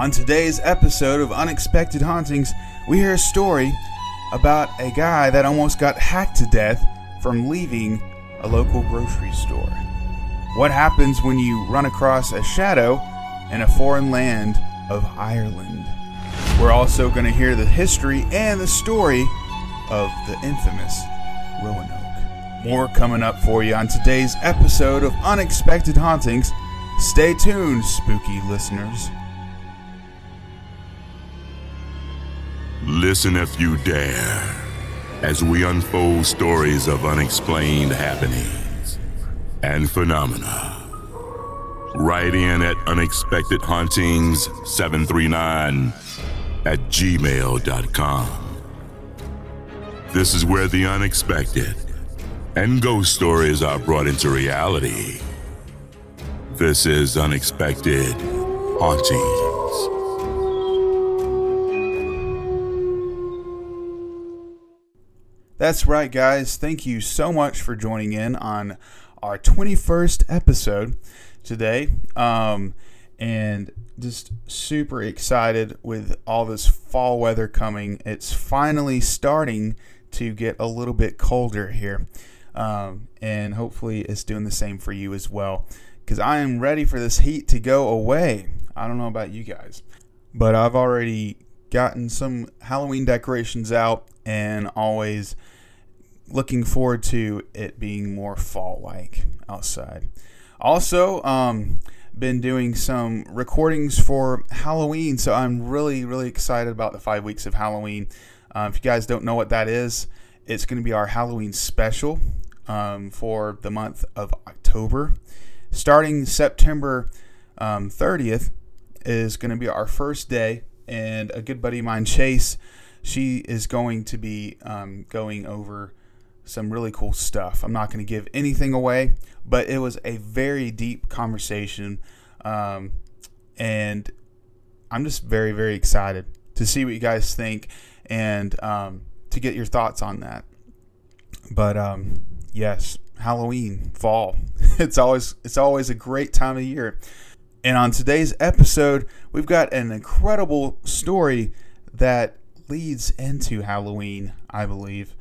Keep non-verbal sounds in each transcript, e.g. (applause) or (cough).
On today's episode of Unexpected Hauntings, we hear a story about a guy that almost got hacked to death from leaving a local grocery store. What happens when you run across a shadow in a foreign land of Ireland? We're also going to hear the history and the story of the infamous Roanoke. More coming up for you on today's episode of Unexpected Hauntings. Stay tuned, spooky listeners. Listen if you dare as we unfold stories of unexplained happenings and phenomena. Write in at unexpectedhauntings739 at gmail.com. This is where the unexpected and ghost stories are brought into reality. This is Unexpected Hauntings. That's right, guys. Thank you so much for joining in on our 21st episode today. Um, and just super excited with all this fall weather coming. It's finally starting to get a little bit colder here. Um, and hopefully it's doing the same for you as well. Because I am ready for this heat to go away. I don't know about you guys, but I've already gotten some Halloween decorations out and always looking forward to it being more fall like outside. Also, um, been doing some recordings for Halloween, so I'm really, really excited about the five weeks of Halloween. Uh, if you guys don't know what that is, it's going to be our Halloween special um, for the month of October. Starting September um, 30th is going to be our first day, and a good buddy of mine, Chase, she is going to be um, going over some really cool stuff. I'm not going to give anything away, but it was a very deep conversation. Um, and I'm just very, very excited to see what you guys think and um, to get your thoughts on that. But um, yes, Halloween, fall. (laughs) It's always it's always a great time of year. And on today's episode, we've got an incredible story that leads into Halloween, I believe.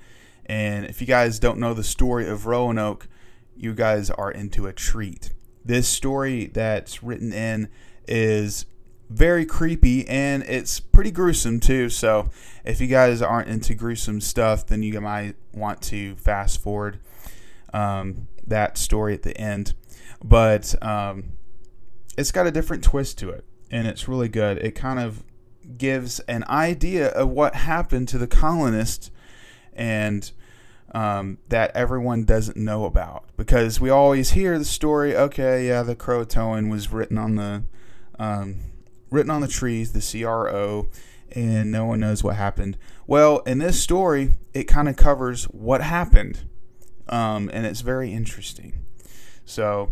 And if you guys don't know the story of Roanoke, you guys are into a treat. This story that's written in is very creepy and it's pretty gruesome too. So if you guys aren't into gruesome stuff, then you might want to fast forward um, that story at the end. But um, it's got a different twist to it and it's really good. It kind of gives an idea of what happened to the colonists and um, that everyone doesn't know about because we always hear the story. Okay, yeah, the Croatoan was written on the um, written on the trees, the CRO, and no one knows what happened. Well, in this story, it kind of covers what happened, um, and it's very interesting. So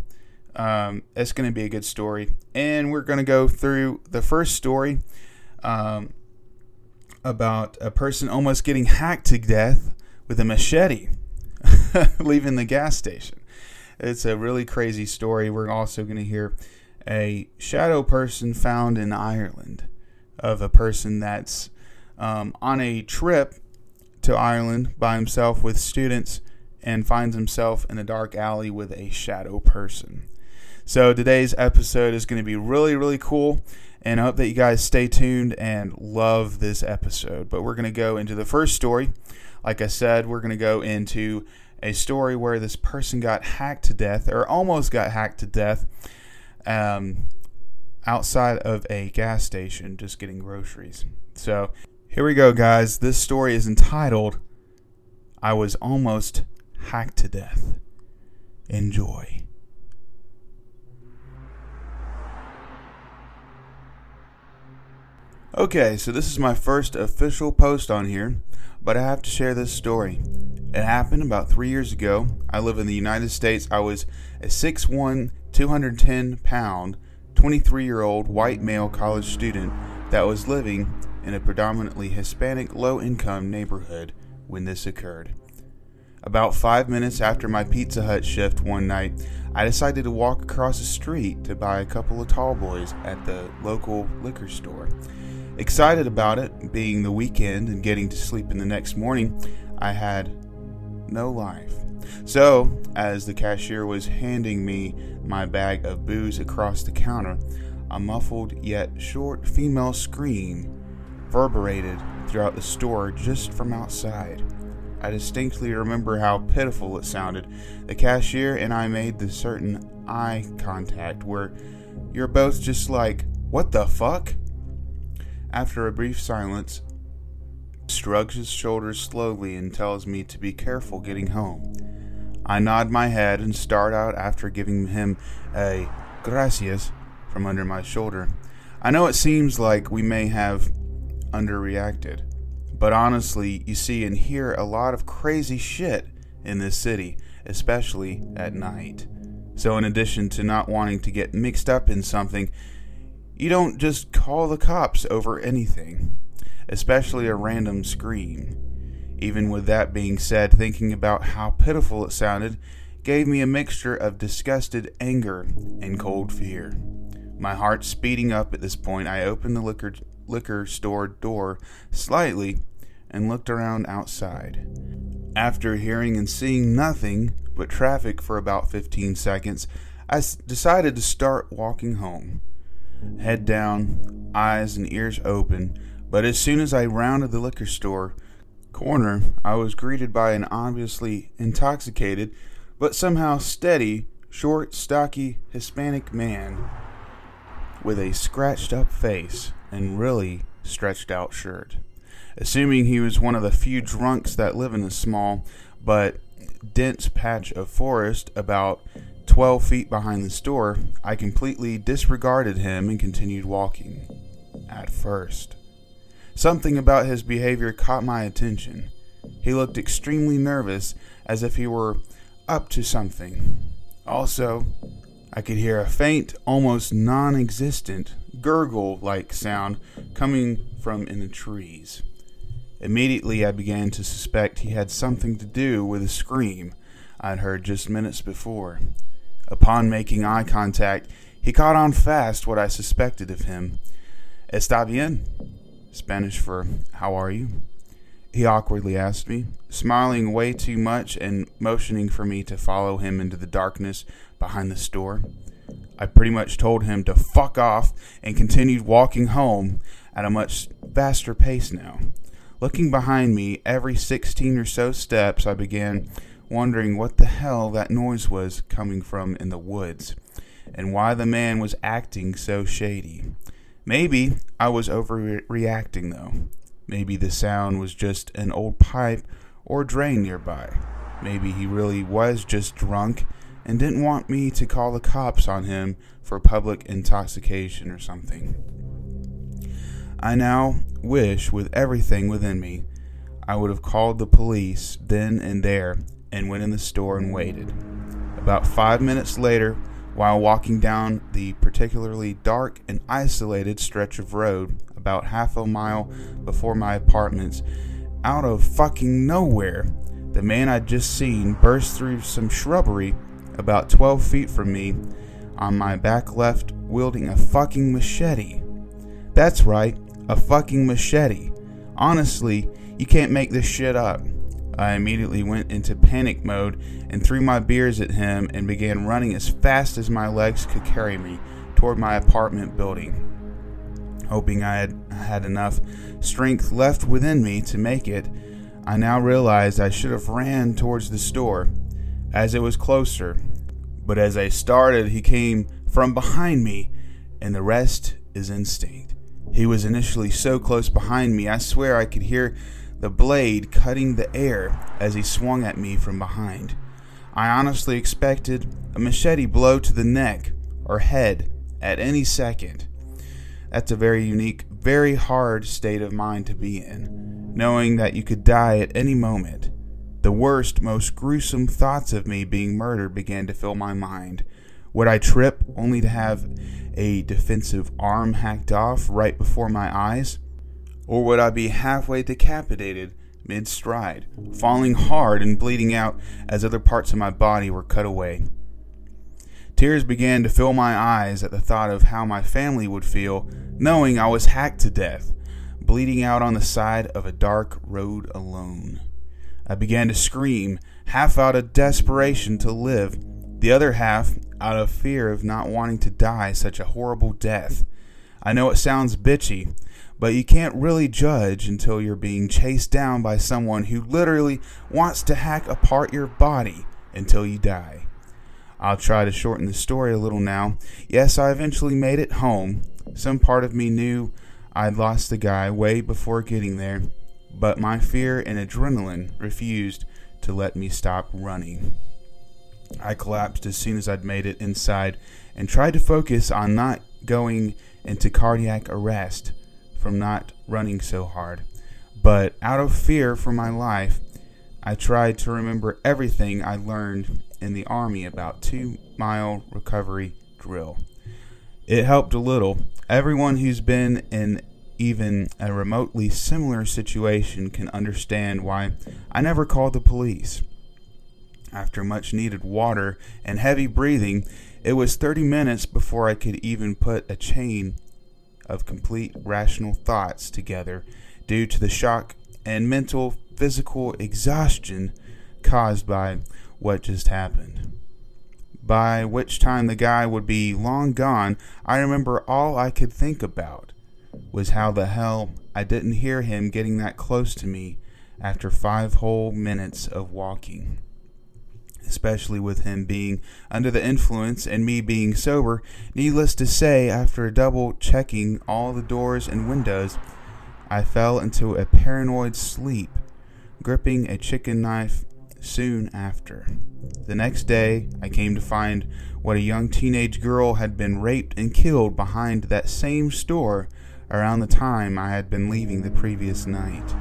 um, it's going to be a good story, and we're going to go through the first story um, about a person almost getting hacked to death with a machete (laughs) leaving the gas station. It's a really crazy story. We're also going to hear a shadow person found in Ireland of a person that's um, on a trip to Ireland by himself with students and finds himself in a dark alley with a shadow person. So today's episode is going to be really, really cool. And I hope that you guys stay tuned and love this episode. But we're going to go into the first story. Like I said, we're going to go into a story where this person got hacked to death, or almost got hacked to death, um, outside of a gas station just getting groceries. So here we go, guys. This story is entitled I Was Almost Hacked to Death. Enjoy. Okay, so this is my first official post on here, but I have to share this story. It happened about three years ago. I live in the United States. I was a 6'1, 210 pound, 23 year old white male college student that was living in a predominantly Hispanic low income neighborhood when this occurred. About five minutes after my Pizza Hut shift one night, I decided to walk across the street to buy a couple of tall boys at the local liquor store. Excited about it, being the weekend and getting to sleep in the next morning, I had no life. So, as the cashier was handing me my bag of booze across the counter, a muffled yet short female scream reverberated throughout the store just from outside. I distinctly remember how pitiful it sounded. The cashier and I made the certain eye contact where you're both just like, What the fuck? After a brief silence, shrugs his shoulders slowly and tells me to be careful getting home. I nod my head and start out after giving him a gracias from under my shoulder. I know it seems like we may have underreacted, but honestly, you see and hear a lot of crazy shit in this city, especially at night. So, in addition to not wanting to get mixed up in something, you don't just call the cops over anything, especially a random scream. Even with that being said, thinking about how pitiful it sounded gave me a mixture of disgusted anger and cold fear. My heart speeding up at this point, I opened the liquor, liquor store door slightly and looked around outside. After hearing and seeing nothing but traffic for about 15 seconds, I decided to start walking home. Head down, eyes and ears open, but as soon as I rounded the liquor store, corner, I was greeted by an obviously intoxicated, but somehow steady, short, stocky Hispanic man with a scratched up face and really stretched out shirt. Assuming he was one of the few drunks that live in a small but dense patch of forest about 12 feet behind the store, I completely disregarded him and continued walking. At first. Something about his behavior caught my attention. He looked extremely nervous, as if he were up to something. Also, I could hear a faint, almost non existent, gurgle like sound coming from in the trees. Immediately, I began to suspect he had something to do with the scream I'd heard just minutes before. Upon making eye contact, he caught on fast what I suspected of him. Está bien? Spanish for how are you? He awkwardly asked me, smiling way too much and motioning for me to follow him into the darkness behind the store. I pretty much told him to fuck off and continued walking home at a much faster pace now. Looking behind me every 16 or so steps, I began wondering what the hell that noise was coming from in the woods and why the man was acting so shady. Maybe I was overreacting, though. Maybe the sound was just an old pipe or drain nearby. Maybe he really was just drunk and didn't want me to call the cops on him for public intoxication or something. I now wish with everything within me I would have called the police then and there and went in the store and waited. About five minutes later, while walking down the particularly dark and isolated stretch of road about half a mile before my apartments, out of fucking nowhere, the man I'd just seen burst through some shrubbery about 12 feet from me on my back left, wielding a fucking machete. That's right, a fucking machete. Honestly, you can't make this shit up. I immediately went into panic mode and threw my beers at him and began running as fast as my legs could carry me toward my apartment building. Hoping I had had enough strength left within me to make it, I now realized I should have ran towards the store as it was closer. But as I started, he came from behind me, and the rest is instinct. He was initially so close behind me, I swear I could hear the blade cutting the air as he swung at me from behind. I honestly expected a machete blow to the neck or head at any second. That's a very unique, very hard state of mind to be in, knowing that you could die at any moment. The worst, most gruesome thoughts of me being murdered began to fill my mind. Would I trip only to have a defensive arm hacked off right before my eyes? Or would I be halfway decapitated, mid stride, falling hard and bleeding out as other parts of my body were cut away. Tears began to fill my eyes at the thought of how my family would feel knowing I was hacked to death, bleeding out on the side of a dark road alone. I began to scream, half out of desperation to live, the other half out of fear of not wanting to die such a horrible death. I know it sounds bitchy, but you can't really judge until you're being chased down by someone who literally wants to hack apart your body until you die. I'll try to shorten the story a little now. Yes, I eventually made it home. Some part of me knew I'd lost the guy way before getting there, but my fear and adrenaline refused to let me stop running. I collapsed as soon as I'd made it inside and tried to focus on not going into cardiac arrest from not running so hard. But out of fear for my life, I tried to remember everything I learned in the Army about two mile recovery drill. It helped a little. Everyone who's been in even a remotely similar situation can understand why I never called the police. After much needed water and heavy breathing, it was 30 minutes before I could even put a chain of complete rational thoughts together due to the shock and mental physical exhaustion caused by what just happened. By which time the guy would be long gone, I remember all I could think about was how the hell I didn't hear him getting that close to me after five whole minutes of walking. Especially with him being under the influence and me being sober, needless to say, after double checking all the doors and windows, I fell into a paranoid sleep, gripping a chicken knife soon after. The next day, I came to find what a young teenage girl had been raped and killed behind that same store around the time I had been leaving the previous night.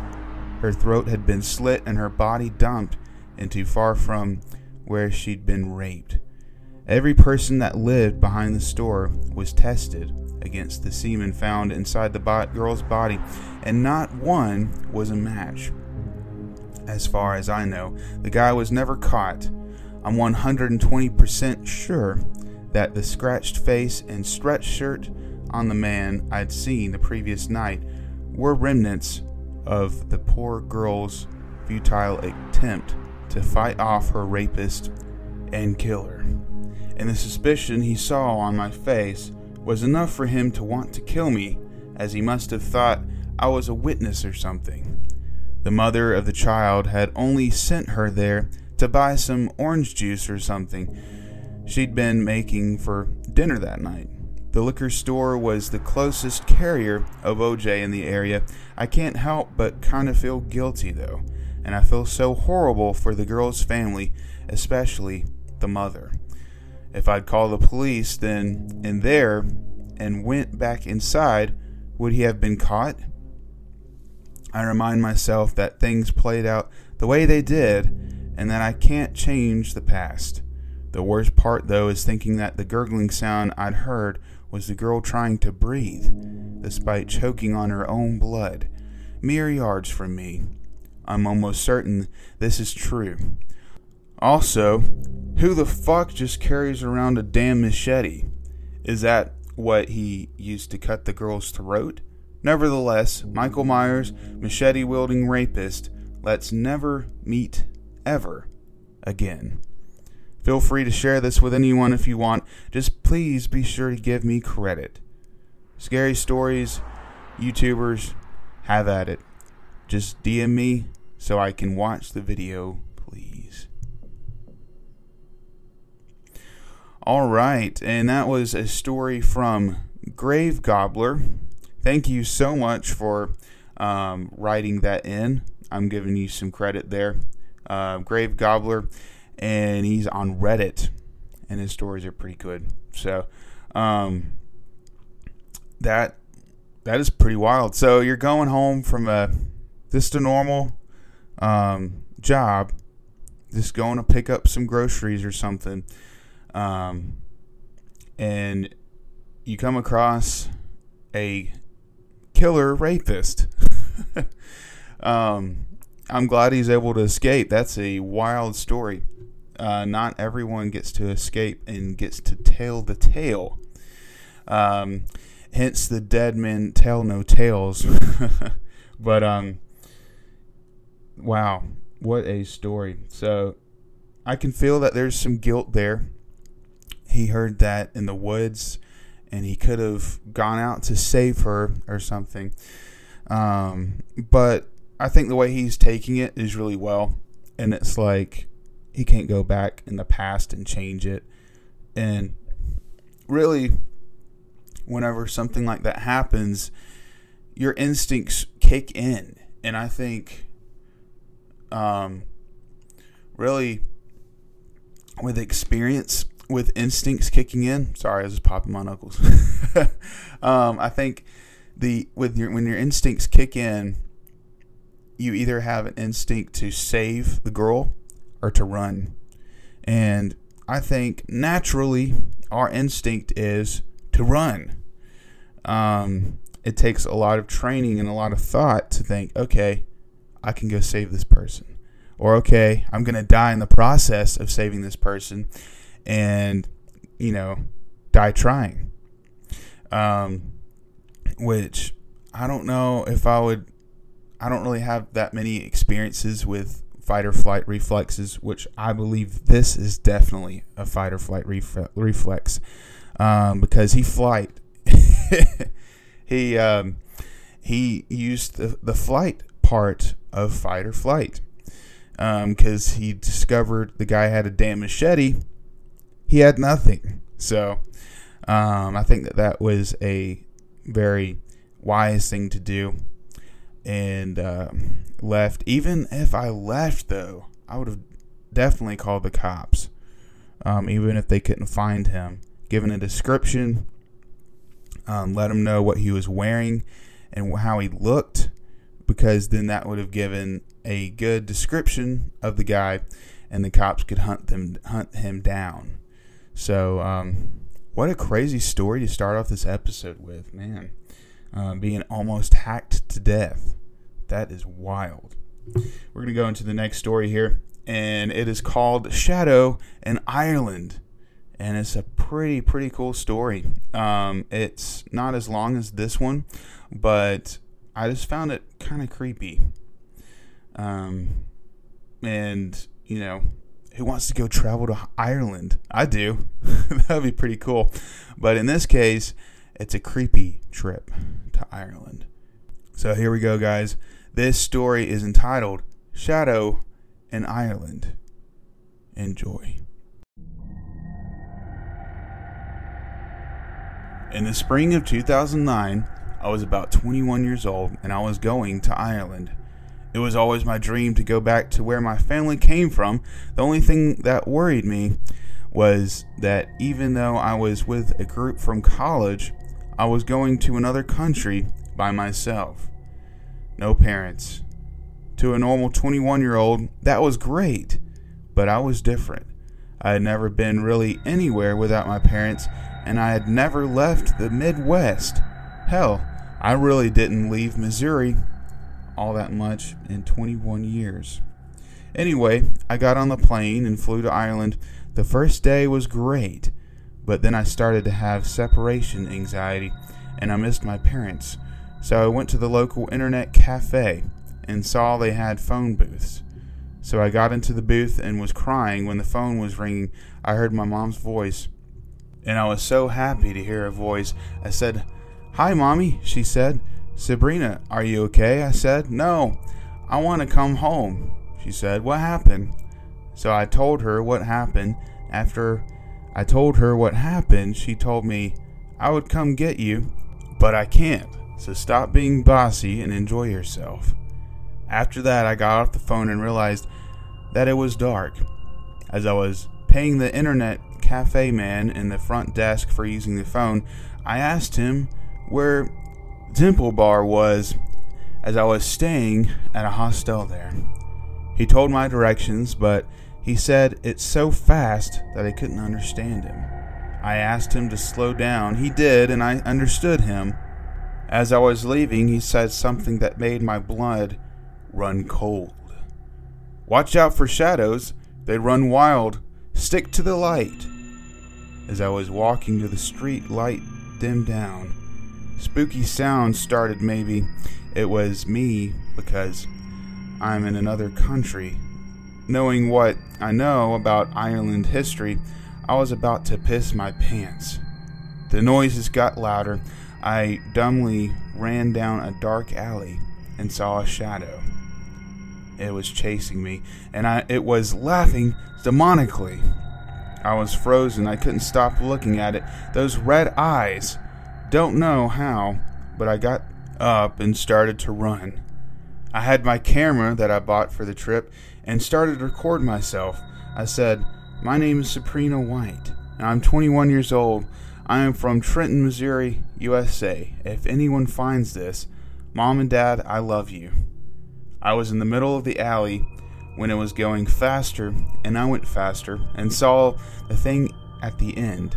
Her throat had been slit and her body dumped into far from where she'd been raped. Every person that lived behind the store was tested against the semen found inside the bot- girl's body, and not one was a match. As far as I know, the guy was never caught. I'm 120% sure that the scratched face and stretched shirt on the man I'd seen the previous night were remnants of the poor girl's futile attempt to fight off her rapist and killer. And the suspicion he saw on my face was enough for him to want to kill me, as he must have thought I was a witness or something. The mother of the child had only sent her there to buy some orange juice or something she'd been making for dinner that night. The liquor store was the closest carrier of OJ in the area. I can't help but kind of feel guilty though, and I feel so horrible for the girl's family, especially the mother. If I'd called the police then and there and went back inside, would he have been caught? I remind myself that things played out the way they did and that I can't change the past. The worst part, though, is thinking that the gurgling sound I'd heard was the girl trying to breathe, despite choking on her own blood, mere yards from me. I'm almost certain this is true. Also, who the fuck just carries around a damn machete? Is that what he used to cut the girl's throat? Nevertheless, Michael Myers, machete wielding rapist, let's never meet ever again. Feel free to share this with anyone if you want. Just please be sure to give me credit. Scary stories, YouTubers, have at it. Just DM me so I can watch the video, please. All right, and that was a story from Grave Gobbler thank you so much for um, writing that in. I'm giving you some credit there. Uh, Grave Gobbler, and he's on Reddit, and his stories are pretty good. So, um, that that is pretty wild. So you're going home from a just a normal um, job, just going to pick up some groceries or something, um, and you come across a killer rapist. (laughs) um, I'm glad he's able to escape. That's a wild story. Uh, not everyone gets to escape and gets to tell the tale. Um, hence the dead men tell no tales. (laughs) but um, wow, what a story! So I can feel that there's some guilt there. He heard that in the woods, and he could have gone out to save her or something. Um, but I think the way he's taking it is really well, and it's like he can't go back in the past and change it. And really, whenever something like that happens, your instincts kick in, and I think, um, really, with experience, with instincts kicking in. Sorry, I was just popping my knuckles. (laughs) um, I think the with your when your instincts kick in, you either have an instinct to save the girl or to run. And I think naturally our instinct is to run. Um, it takes a lot of training and a lot of thought to think, okay, I can go save this person. Or, okay, I'm going to die in the process of saving this person and, you know, die trying. Um, which I don't know if I would, I don't really have that many experiences with fight or flight reflexes, which I believe this is definitely a fight or flight ref- reflex um, because he flight (laughs) he um, he used the, the flight part of fight or flight because um, he discovered the guy had a damn machete. He had nothing, so um, I think that that was a very wise thing to do and uh, left. Even if I left, though, I would have definitely called the cops, um, even if they couldn't find him. Given a description, um, let him know what he was wearing and how he looked, because then that would have given a good description of the guy, and the cops could hunt them hunt him down. So, um, what a crazy story to start off this episode with, man uh, being almost hacked to death. That is wild. We're to go into the next story here, and it is called Shadow in Ireland. And it's a pretty, pretty cool story. Um, it's not as long as this one, but I just found it kind of creepy. Um, and, you know, who wants to go travel to Ireland? I do. (laughs) That'd be pretty cool. But in this case, it's a creepy trip to Ireland. So here we go, guys. This story is entitled Shadow in Ireland. Enjoy. In the spring of 2009, I was about 21 years old and I was going to Ireland. It was always my dream to go back to where my family came from. The only thing that worried me was that even though I was with a group from college, I was going to another country by myself. No parents. To a normal 21 year old, that was great, but I was different. I had never been really anywhere without my parents, and I had never left the Midwest. Hell, I really didn't leave Missouri all that much in 21 years. Anyway, I got on the plane and flew to Ireland. The first day was great. But then I started to have separation anxiety and I missed my parents. So I went to the local internet cafe and saw they had phone booths. So I got into the booth and was crying when the phone was ringing. I heard my mom's voice, and I was so happy to hear her voice. I said, Hi, mommy, she said. Sabrina, are you okay? I said, No, I want to come home. She said, What happened? So I told her what happened after I told her what happened. She told me I would come get you, but I can't. So stop being bossy and enjoy yourself. After that, I got off the phone and realized that it was dark. As I was paying the internet cafe man in the front desk for using the phone, I asked him where Temple Bar was as I was staying at a hostel there. He told my directions, but he said it so fast that I couldn't understand him. I asked him to slow down. He did, and I understood him. As I was leaving, he said something that made my blood run cold. Watch out for shadows, they run wild. Stick to the light. As I was walking to the street, light dimmed down. Spooky sounds started, maybe it was me because I'm in another country. Knowing what I know about Ireland history, I was about to piss my pants. The noises got louder. I dumbly ran down a dark alley and saw a shadow. It was chasing me, and I, it was laughing demonically. I was frozen. I couldn't stop looking at it. Those red eyes. Don't know how, but I got up and started to run. I had my camera that I bought for the trip and started to record myself. I said, My name is Sabrina White, and I'm 21 years old. I am from Trenton, Missouri, USA. If anyone finds this, Mom and Dad, I love you. I was in the middle of the alley when it was going faster, and I went faster and saw the thing at the end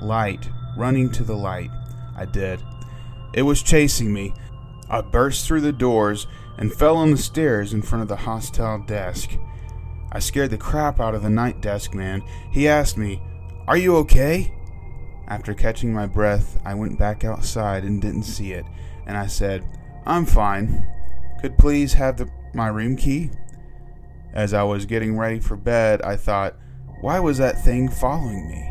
light, running to the light. I did. It was chasing me. I burst through the doors and fell on the stairs in front of the hostel desk. I scared the crap out of the night desk man. He asked me, Are you okay? After catching my breath, I went back outside and didn't see it, and I said, I'm fine. Could please have the, my room key? As I was getting ready for bed, I thought, why was that thing following me?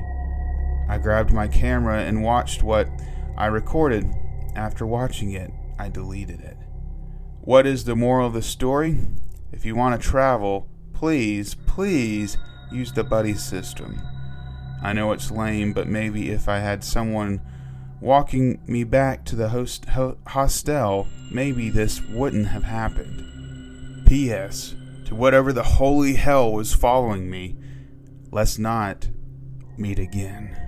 I grabbed my camera and watched what I recorded. After watching it, I deleted it. What is the moral of the story? If you want to travel, please, please use the buddy system. I know it's lame, but maybe if I had someone walking me back to the host ho- hostel, maybe this wouldn't have happened. P.S. To whatever the holy hell was following me, let's not meet again.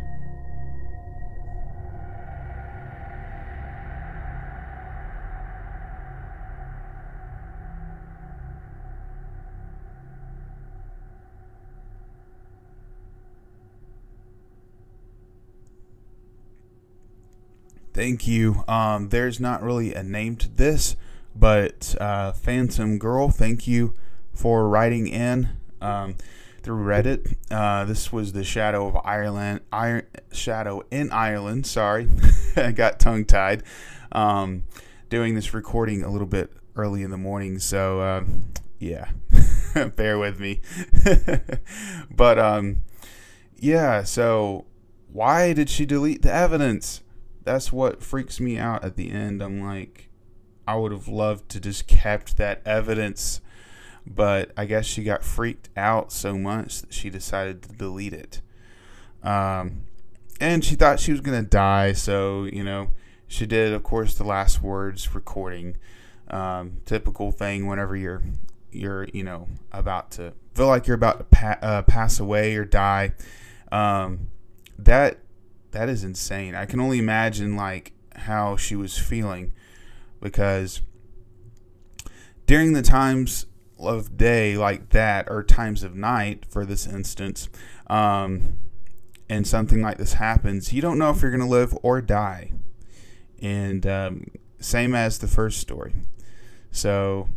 Thank you. Um, there's not really a name to this, but uh, Phantom Girl, thank you for writing in um, through Reddit. Uh, this was the Shadow of Ireland, Iron Shadow in Ireland. Sorry, (laughs) I got tongue tied. Um, doing this recording a little bit early in the morning, so uh, yeah, (laughs) bear with me. (laughs) but um, yeah, so why did she delete the evidence? That's what freaks me out at the end. I'm like, I would have loved to just kept that evidence, but I guess she got freaked out so much that she decided to delete it. Um, and she thought she was gonna die, so you know, she did, of course, the last words recording. Um, typical thing whenever you're you're you know about to feel like you're about to pa- uh, pass away or die. Um, that that is insane. I can only imagine like how she was feeling because during the times of day like that or times of night for this instance um, and something like this happens you don't know if you're going to live or die. And um, same as the first story. So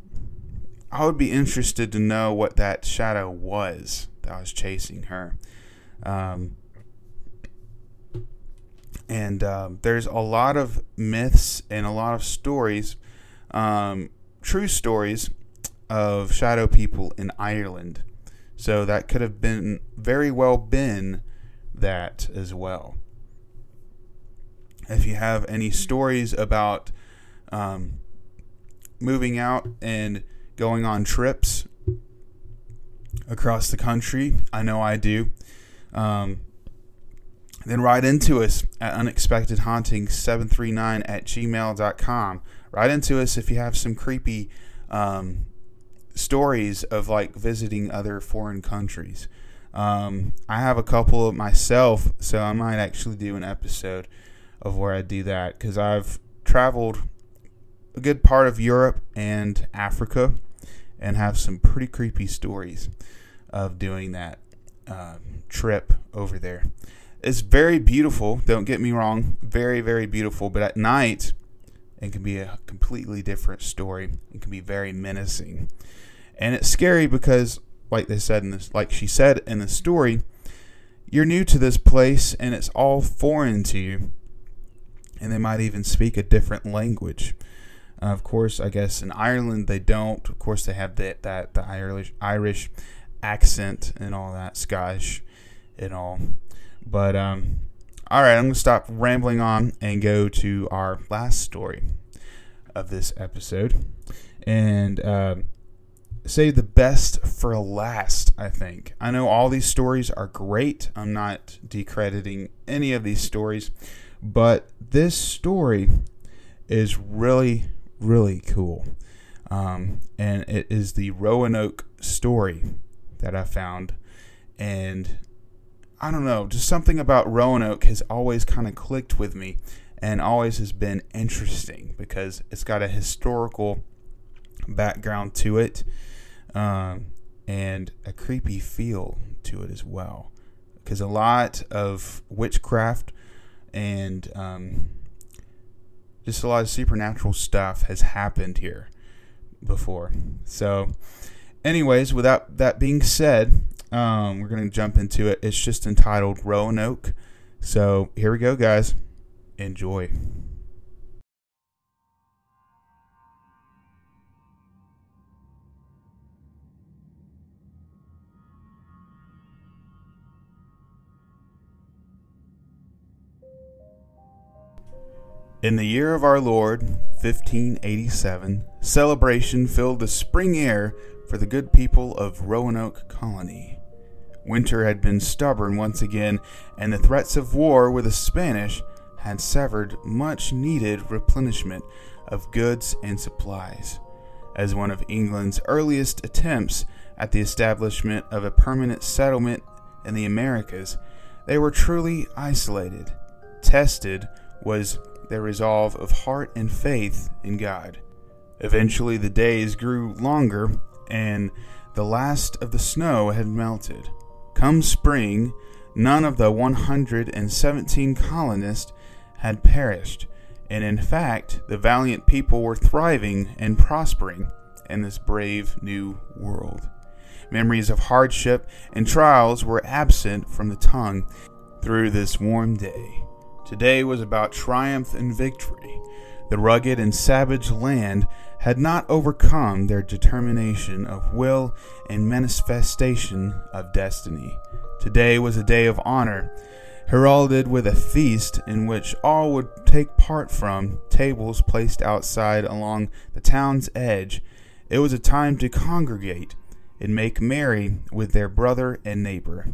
i would be interested to know what that shadow was that was chasing her. Um, and um, there's a lot of myths and a lot of stories, um, true stories of shadow people in Ireland. So that could have been very well been that as well. If you have any stories about um, moving out and going on trips across the country, I know I do. Um, then write into us at unexpectedhaunting739 at gmail.com. Write into us if you have some creepy um, stories of like visiting other foreign countries. Um, I have a couple of myself, so I might actually do an episode of where I do that because I've traveled a good part of Europe and Africa and have some pretty creepy stories of doing that uh, trip over there. It's very beautiful. Don't get me wrong. Very, very beautiful. But at night, it can be a completely different story. It can be very menacing. And it's scary because, like they said in this, like she said in the story, you're new to this place and it's all foreign to you. And they might even speak a different language. Uh, of course, I guess in Ireland they don't. Of course, they have that that the Irish Irish accent and all that Scottish and all. But um, all right, I'm gonna stop rambling on and go to our last story of this episode, and uh, save the best for last. I think I know all these stories are great. I'm not decrediting any of these stories, but this story is really really cool. Um, and it is the Roanoke story that I found. And I don't know, just something about Roanoke has always kind of clicked with me and always has been interesting because it's got a historical background to it um, and a creepy feel to it as well. Because a lot of witchcraft and um, just a lot of supernatural stuff has happened here before. So, anyways, without that being said, um, we're going to jump into it. It's just entitled Roanoke. So, here we go, guys. Enjoy. In the year of our Lord, 1587, celebration filled the spring air for the good people of Roanoke Colony. Winter had been stubborn once again, and the threats of war with the Spanish had severed much needed replenishment of goods and supplies. As one of England's earliest attempts at the establishment of a permanent settlement in the Americas, they were truly isolated. Tested was their resolve of heart and faith in God. Eventually, the days grew longer, and the last of the snow had melted. Come spring, none of the 117 colonists had perished, and in fact, the valiant people were thriving and prospering in this brave new world. Memories of hardship and trials were absent from the tongue through this warm day. Today was about triumph and victory. The rugged and savage land had not overcome their determination of will and manifestation of destiny. Today was a day of honor, heralded with a feast in which all would take part from tables placed outside along the town's edge. It was a time to congregate and make merry with their brother and neighbor.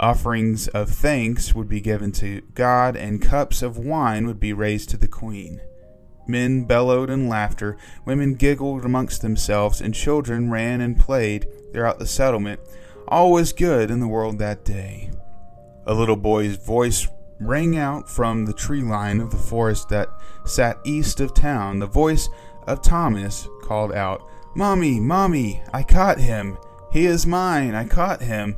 Offerings of thanks would be given to God, and cups of wine would be raised to the queen. Men bellowed in laughter, women giggled amongst themselves, and children ran and played throughout the settlement. All was good in the world that day. A little boy's voice rang out from the tree line of the forest that sat east of town. The voice of Thomas called out, Mommy, Mommy, I caught him. He is mine. I caught him.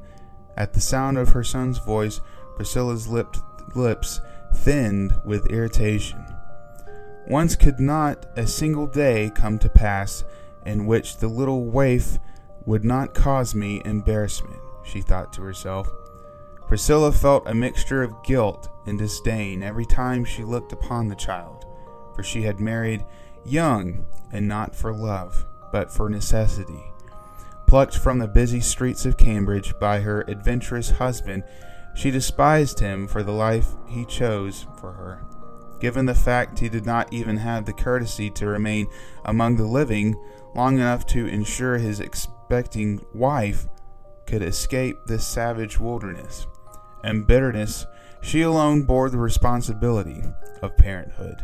At the sound of her son's voice, Priscilla's lip, lips thinned with irritation. Once could not a single day come to pass in which the little waif would not cause me embarrassment, she thought to herself. Priscilla felt a mixture of guilt and disdain every time she looked upon the child, for she had married young and not for love, but for necessity. Plucked from the busy streets of Cambridge by her adventurous husband, she despised him for the life he chose for her. Given the fact he did not even have the courtesy to remain among the living long enough to ensure his expecting wife could escape this savage wilderness, and bitterness, she alone bore the responsibility of parenthood.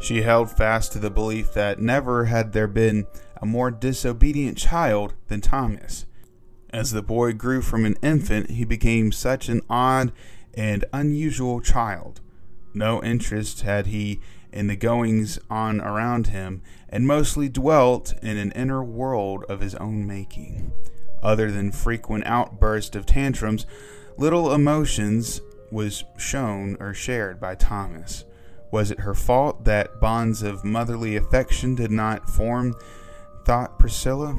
She held fast to the belief that never had there been a more disobedient child than Thomas. As the boy grew from an infant, he became such an odd and unusual child. No interest had he in the goings on around him, and mostly dwelt in an inner world of his own making. Other than frequent outbursts of tantrums, little emotions was shown or shared by Thomas. Was it her fault that bonds of motherly affection did not form thought Priscilla.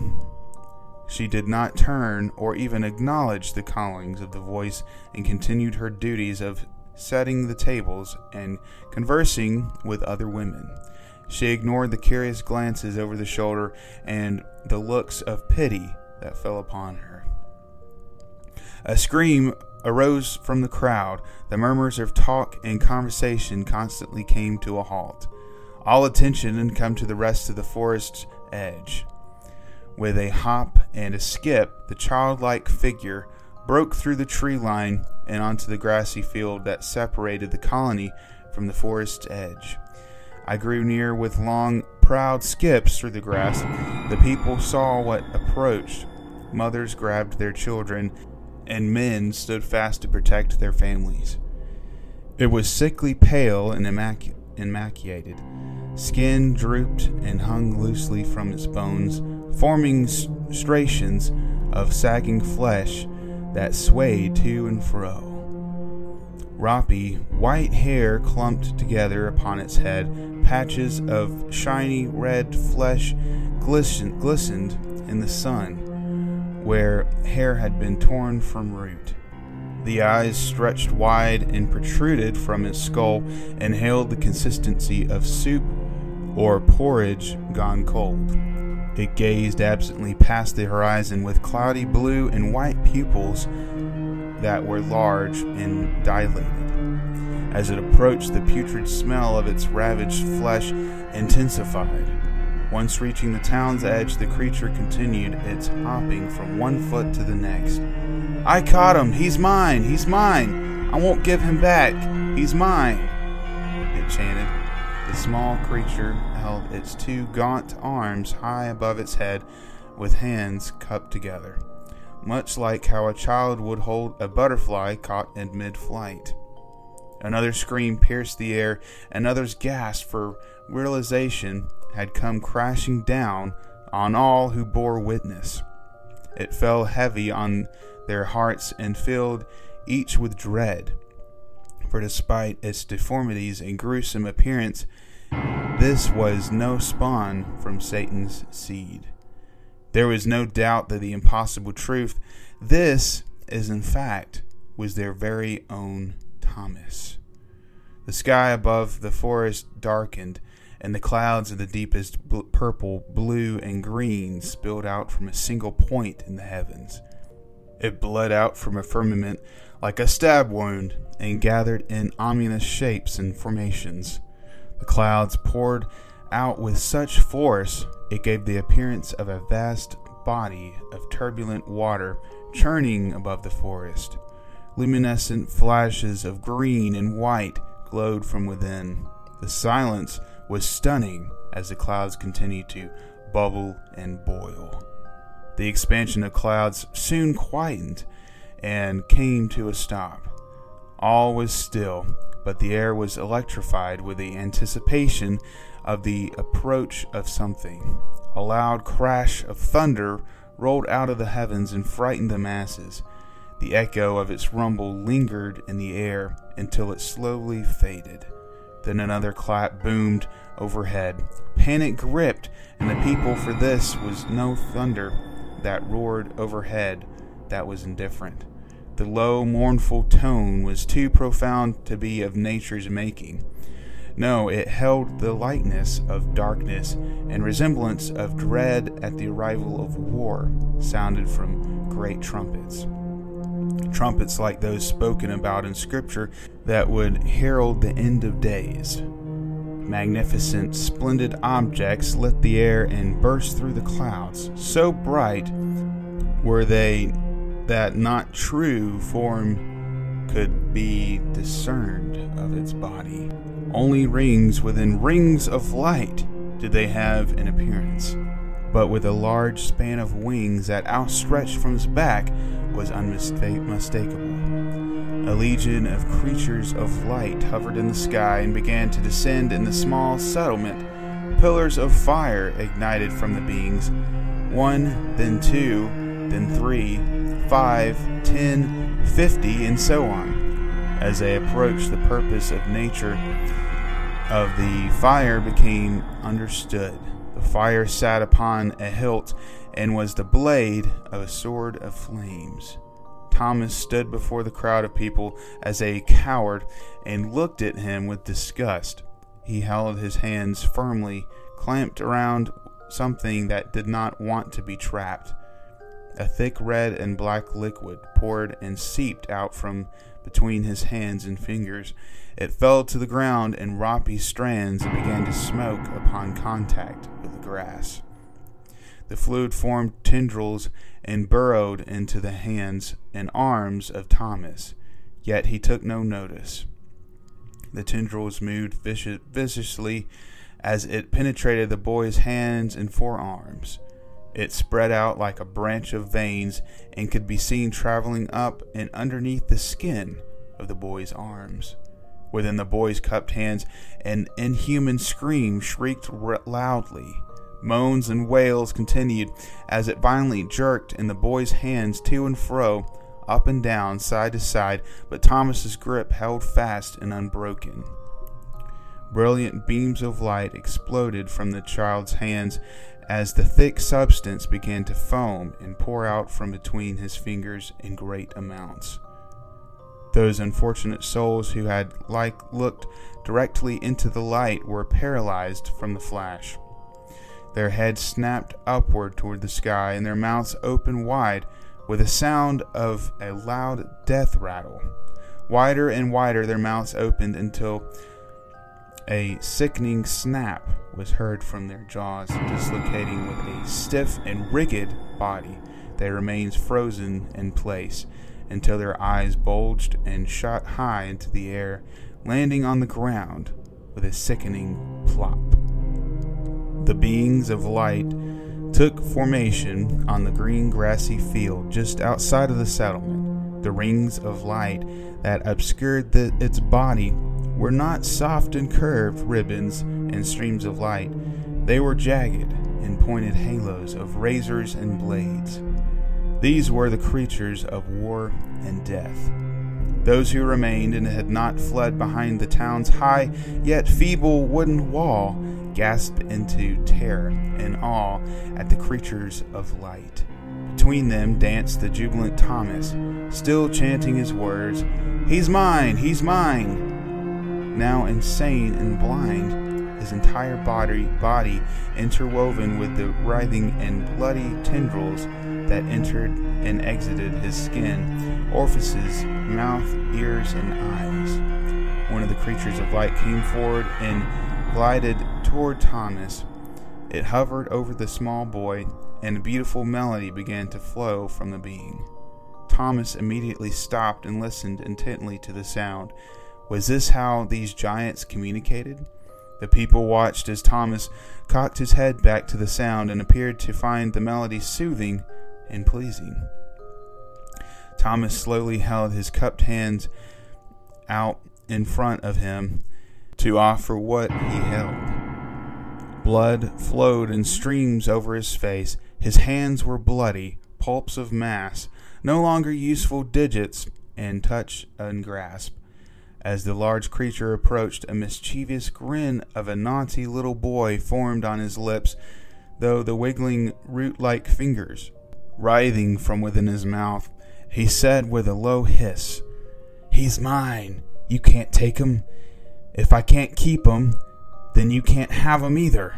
She did not turn or even acknowledge the callings of the voice and continued her duties of setting the tables and conversing with other women. She ignored the curious glances over the shoulder and the looks of pity that fell upon her. A scream arose from the crowd. The murmurs of talk and conversation constantly came to a halt. All attention had come to the rest of the forest's edge. With a hop and a skip, the childlike figure broke through the tree line and onto the grassy field that separated the colony from the forest's edge. I grew near with long, proud skips through the grass. The people saw what approached. Mothers grabbed their children, and men stood fast to protect their families. It was sickly pale and emaciated. Skin drooped and hung loosely from its bones, forming striations of sagging flesh that swayed to and fro. Roppy, white hair clumped together upon its head, patches of shiny red flesh glisten, glistened in the sun, where hair had been torn from root. The eyes stretched wide and protruded from its skull and held the consistency of soup or porridge gone cold. It gazed absently past the horizon with cloudy blue and white pupils that were large and dilated. As it approached, the putrid smell of its ravaged flesh intensified. Once reaching the town's edge, the creature continued its hopping from one foot to the next. I caught him! He's mine! He's mine! I won't give him back! He's mine! It chanted. The small creature held its two gaunt arms high above its head with hands cupped together, much like how a child would hold a butterfly caught in mid flight. Another scream pierced the air, and others gasped, for realization had come crashing down on all who bore witness. It fell heavy on their hearts and filled each with dread for despite its deformities and gruesome appearance, this was no spawn from Satan's seed. There was no doubt that the impossible truth, this is in fact, was their very own Thomas. The sky above the forest darkened, and the clouds of the deepest bl- purple, blue, and green spilled out from a single point in the heavens. It bled out from a firmament like a stab wound and gathered in ominous shapes and formations. The clouds poured out with such force it gave the appearance of a vast body of turbulent water churning above the forest. Luminescent flashes of green and white glowed from within. The silence was stunning as the clouds continued to bubble and boil. The expansion of clouds soon quietened and came to a stop. All was still, but the air was electrified with the anticipation of the approach of something. A loud crash of thunder rolled out of the heavens and frightened the masses. The echo of its rumble lingered in the air until it slowly faded. Then another clap boomed overhead. Panic gripped, and the people, for this was no thunder that roared overhead that was indifferent. The low, mournful tone was too profound to be of nature's making. No, it held the likeness of darkness and resemblance of dread at the arrival of war, sounded from great trumpets. Trumpets like those spoken about in Scripture that would herald the end of days. Magnificent, splendid objects lit the air and burst through the clouds. So bright were they that not true form could be discerned of its body. Only rings within rings of light did they have an appearance, but with a large span of wings that outstretched from its back was unmistakable. A legion of creatures of light hovered in the sky and began to descend in the small settlement. Pillars of fire ignited from the beings, one, then two, then three, five, ten, fifty, and so on. As they approached, the purpose of nature of the fire became understood. The The fire sat upon a hilt and was the blade of a sword of flames. Thomas stood before the crowd of people as a coward and looked at him with disgust. He held his hands firmly clamped around something that did not want to be trapped. A thick red and black liquid poured and seeped out from between his hands and fingers. It fell to the ground in roppy strands and began to smoke upon contact with the grass. The fluid formed tendrils and burrowed into the hands and arms of Thomas, yet he took no notice. The tendrils moved viciously as it penetrated the boy's hands and forearms. It spread out like a branch of veins and could be seen traveling up and underneath the skin of the boy's arms. Within the boy's cupped hands, an inhuman scream shrieked loudly. Moans and wails continued as it violently jerked in the boy's hands to and fro, up and down, side to side, but Thomas's grip held fast and unbroken. Brilliant beams of light exploded from the child's hands as the thick substance began to foam and pour out from between his fingers in great amounts. Those unfortunate souls who had like looked directly into the light were paralyzed from the flash. Their heads snapped upward toward the sky and their mouths opened wide with a sound of a loud death rattle. Wider and wider their mouths opened until a sickening snap was heard from their jaws, dislocating with a stiff and rigid body that remains frozen in place until their eyes bulged and shot high into the air, landing on the ground with a sickening plop. The beings of light took formation on the green grassy field just outside of the settlement. The rings of light that obscured the, its body were not soft and curved ribbons and streams of light. They were jagged and pointed halos of razors and blades. These were the creatures of war and death. Those who remained and had not fled behind the town's high yet feeble wooden wall gasped into terror and awe at the creatures of light. Between them danced the jubilant Thomas, still chanting his words He's mine! He's mine! Now insane and blind, his entire body, body interwoven with the writhing and bloody tendrils that entered and exited his skin, orifices, mouth, ears, and eyes. One of the creatures of light came forward and glided toward Thomas. It hovered over the small boy, and a beautiful melody began to flow from the being. Thomas immediately stopped and listened intently to the sound. Was this how these giants communicated? The people watched as Thomas cocked his head back to the sound and appeared to find the melody soothing and pleasing. Thomas slowly held his cupped hands out in front of him to offer what he held. Blood flowed in streams over his face. His hands were bloody, pulps of mass, no longer useful digits, and touch and grasp. As the large creature approached, a mischievous grin of a naughty little boy formed on his lips, though the wiggling root like fingers writhing from within his mouth. He said with a low hiss, He's mine. You can't take him. If I can't keep him, then you can't have him either.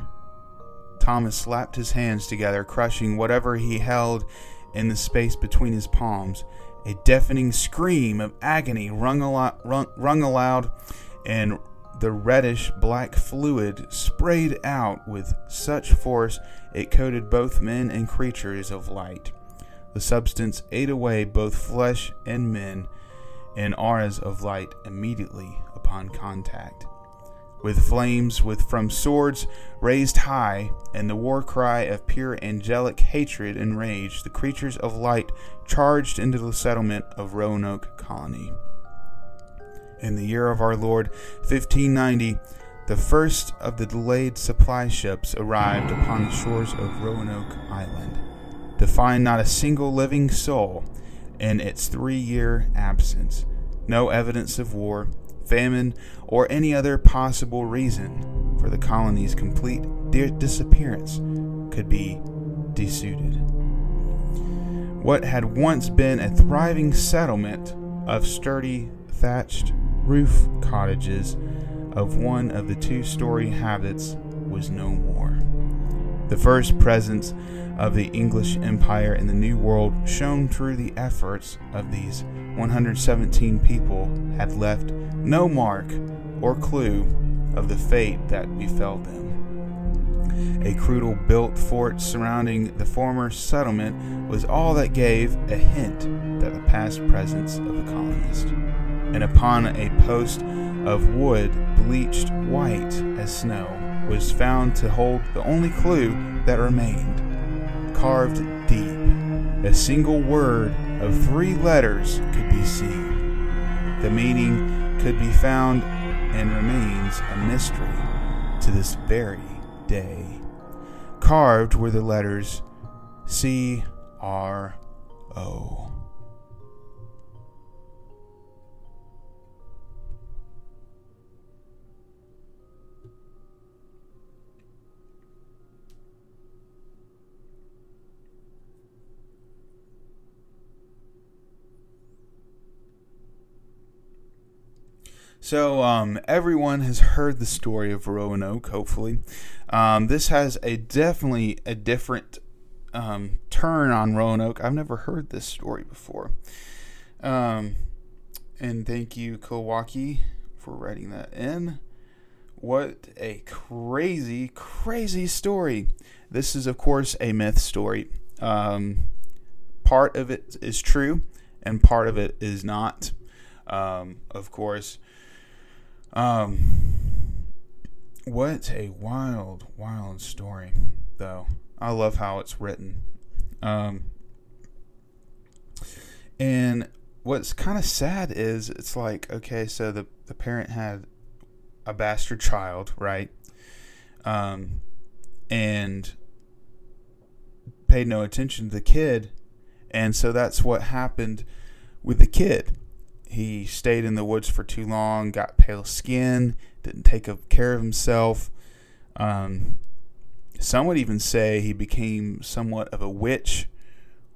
Thomas slapped his hands together, crushing whatever he held in the space between his palms. A deafening scream of agony rung, alo- rung, rung aloud, and the reddish black fluid sprayed out with such force it coated both men and creatures of light. The substance ate away both flesh and men, and auras of light immediately upon contact with flames with from swords raised high, and the war cry of pure angelic hatred and rage, the creatures of light charged into the settlement of Roanoke Colony. In the year of our Lord 1590, the first of the delayed supply ships arrived upon the shores of Roanoke Island, to find not a single living soul in its three year absence, no evidence of war, famine, or any other possible reason for the colony's complete disappearance could be desuited. What had once been a thriving settlement of sturdy thatched roof cottages of one of the two story habits was no more. The first presence of the English Empire in the New World shone through the efforts of these 117 people had left no mark or clue of the fate that befell them. A crude built fort surrounding the former settlement was all that gave a hint that the past presence of the colonists. And upon a post of wood bleached white as snow was found to hold the only clue that remained. Carved deep, a single word of three letters could be seen. The meaning could be found and remains a mystery to this very day. Carved were the letters C R O. So um, everyone has heard the story of Roanoke. Hopefully, um, this has a definitely a different um, turn on Roanoke. I've never heard this story before. Um, and thank you, Kowaki, for writing that in. What a crazy, crazy story! This is, of course, a myth story. Um, part of it is true, and part of it is not. Um, of course. Um, what a wild, wild story, though. I love how it's written. Um, and what's kind of sad is it's like, okay, so the, the parent had a bastard child, right? Um, and paid no attention to the kid. And so that's what happened with the kid he stayed in the woods for too long, got pale skin, didn't take care of himself. Um, some would even say he became somewhat of a witch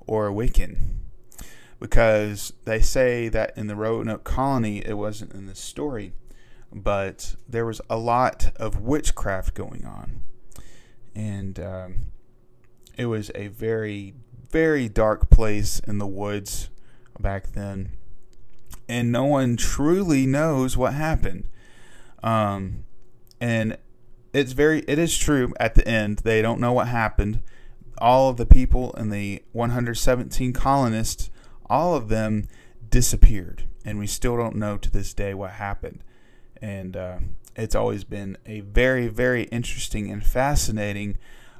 or a Wiccan because they say that in the Roanoke colony, it wasn't in the story, but there was a lot of witchcraft going on. And um, it was a very, very dark place in the woods back then and no one truly knows what happened. Um, and it's very, it is true at the end. They don't know what happened. All of the people and the 117 colonists, all of them disappeared. And we still don't know to this day what happened. And uh, it's always been a very, very interesting and fascinating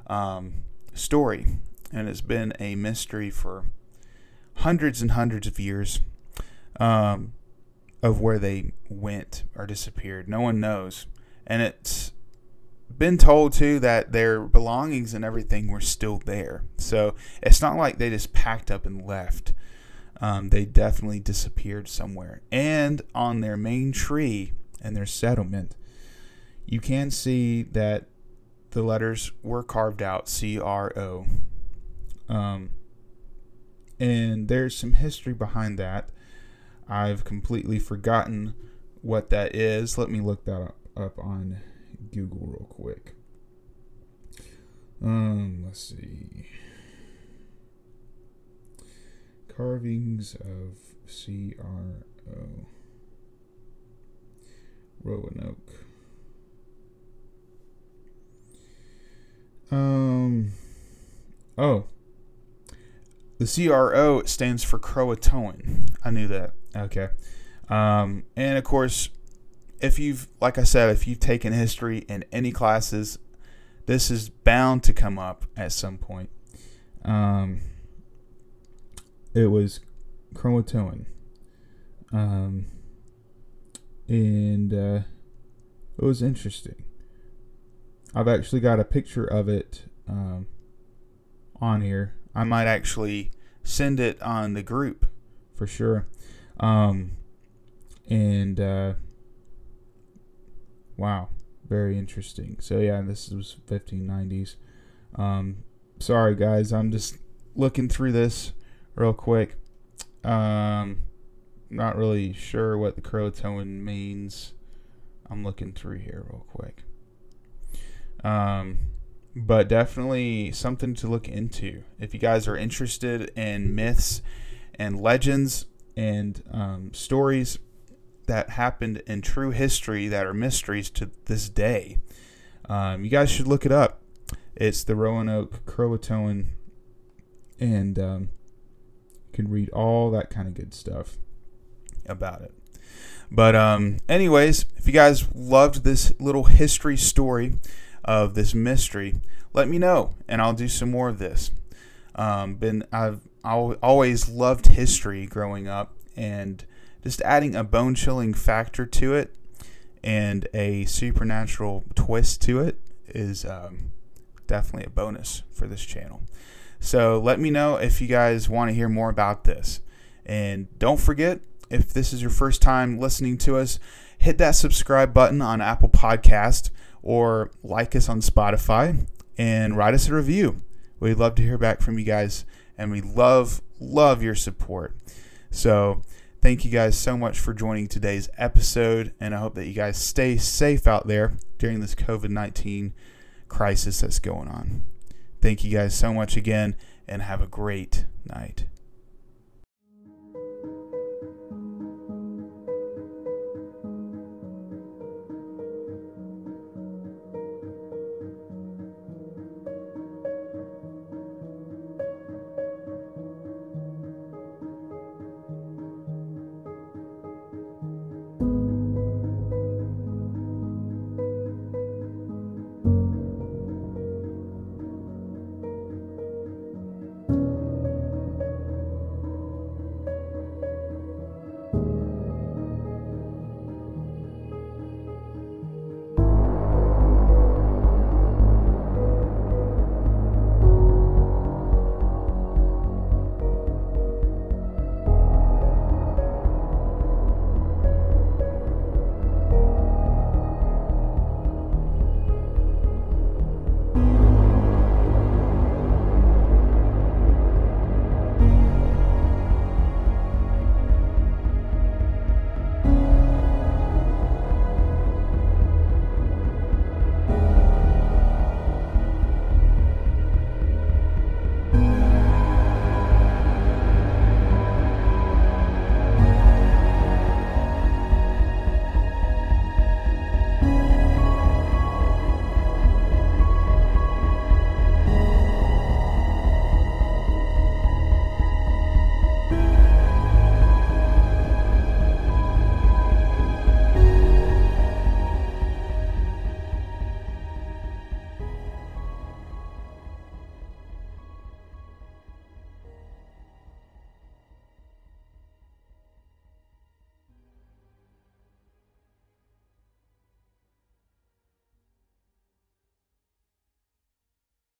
um, story. And it's been a mystery for hundreds and hundreds of years um, of where they went or disappeared. No one knows. And it's been told too that their belongings and everything were still there. So it's not like they just packed up and left. Um, they definitely disappeared somewhere. And on their main tree and their settlement, you can see that the letters were carved out C R O. Um, and there's some history behind that. I've completely forgotten what that is. Let me look that up, on Google real quick. Um, let's see. Carvings of CRO. Roanoke. Um. Oh. The CRO stands for Croatoan. I knew that. Okay. Um, and of course, if you've, like I said, if you've taken history in any classes, this is bound to come up at some point. Um, it was Croatoan. Um, and uh, it was interesting. I've actually got a picture of it um, on here. I might actually send it on the group for sure. Um, and uh, wow, very interesting. So yeah, this was 1590s. Um, sorry guys, I'm just looking through this real quick. Um, not really sure what the Croatoan means. I'm looking through here real quick. Um, but definitely something to look into if you guys are interested in myths and legends and um, stories that happened in true history that are mysteries to this day. Um, you guys should look it up. It's the Roanoke Croatoan, and um, you can read all that kind of good stuff about it. But um, anyways, if you guys loved this little history story of this mystery, let me know, and I'll do some more of this. Um, been I've always loved history growing up, and just adding a bone chilling factor to it and a supernatural twist to it is um, definitely a bonus for this channel. So let me know if you guys want to hear more about this. And don't forget, if this is your first time listening to us, hit that subscribe button on Apple Podcast or like us on Spotify and write us a review. We'd love to hear back from you guys and we love love your support. So, thank you guys so much for joining today's episode and I hope that you guys stay safe out there during this COVID-19 crisis that's going on. Thank you guys so much again and have a great night.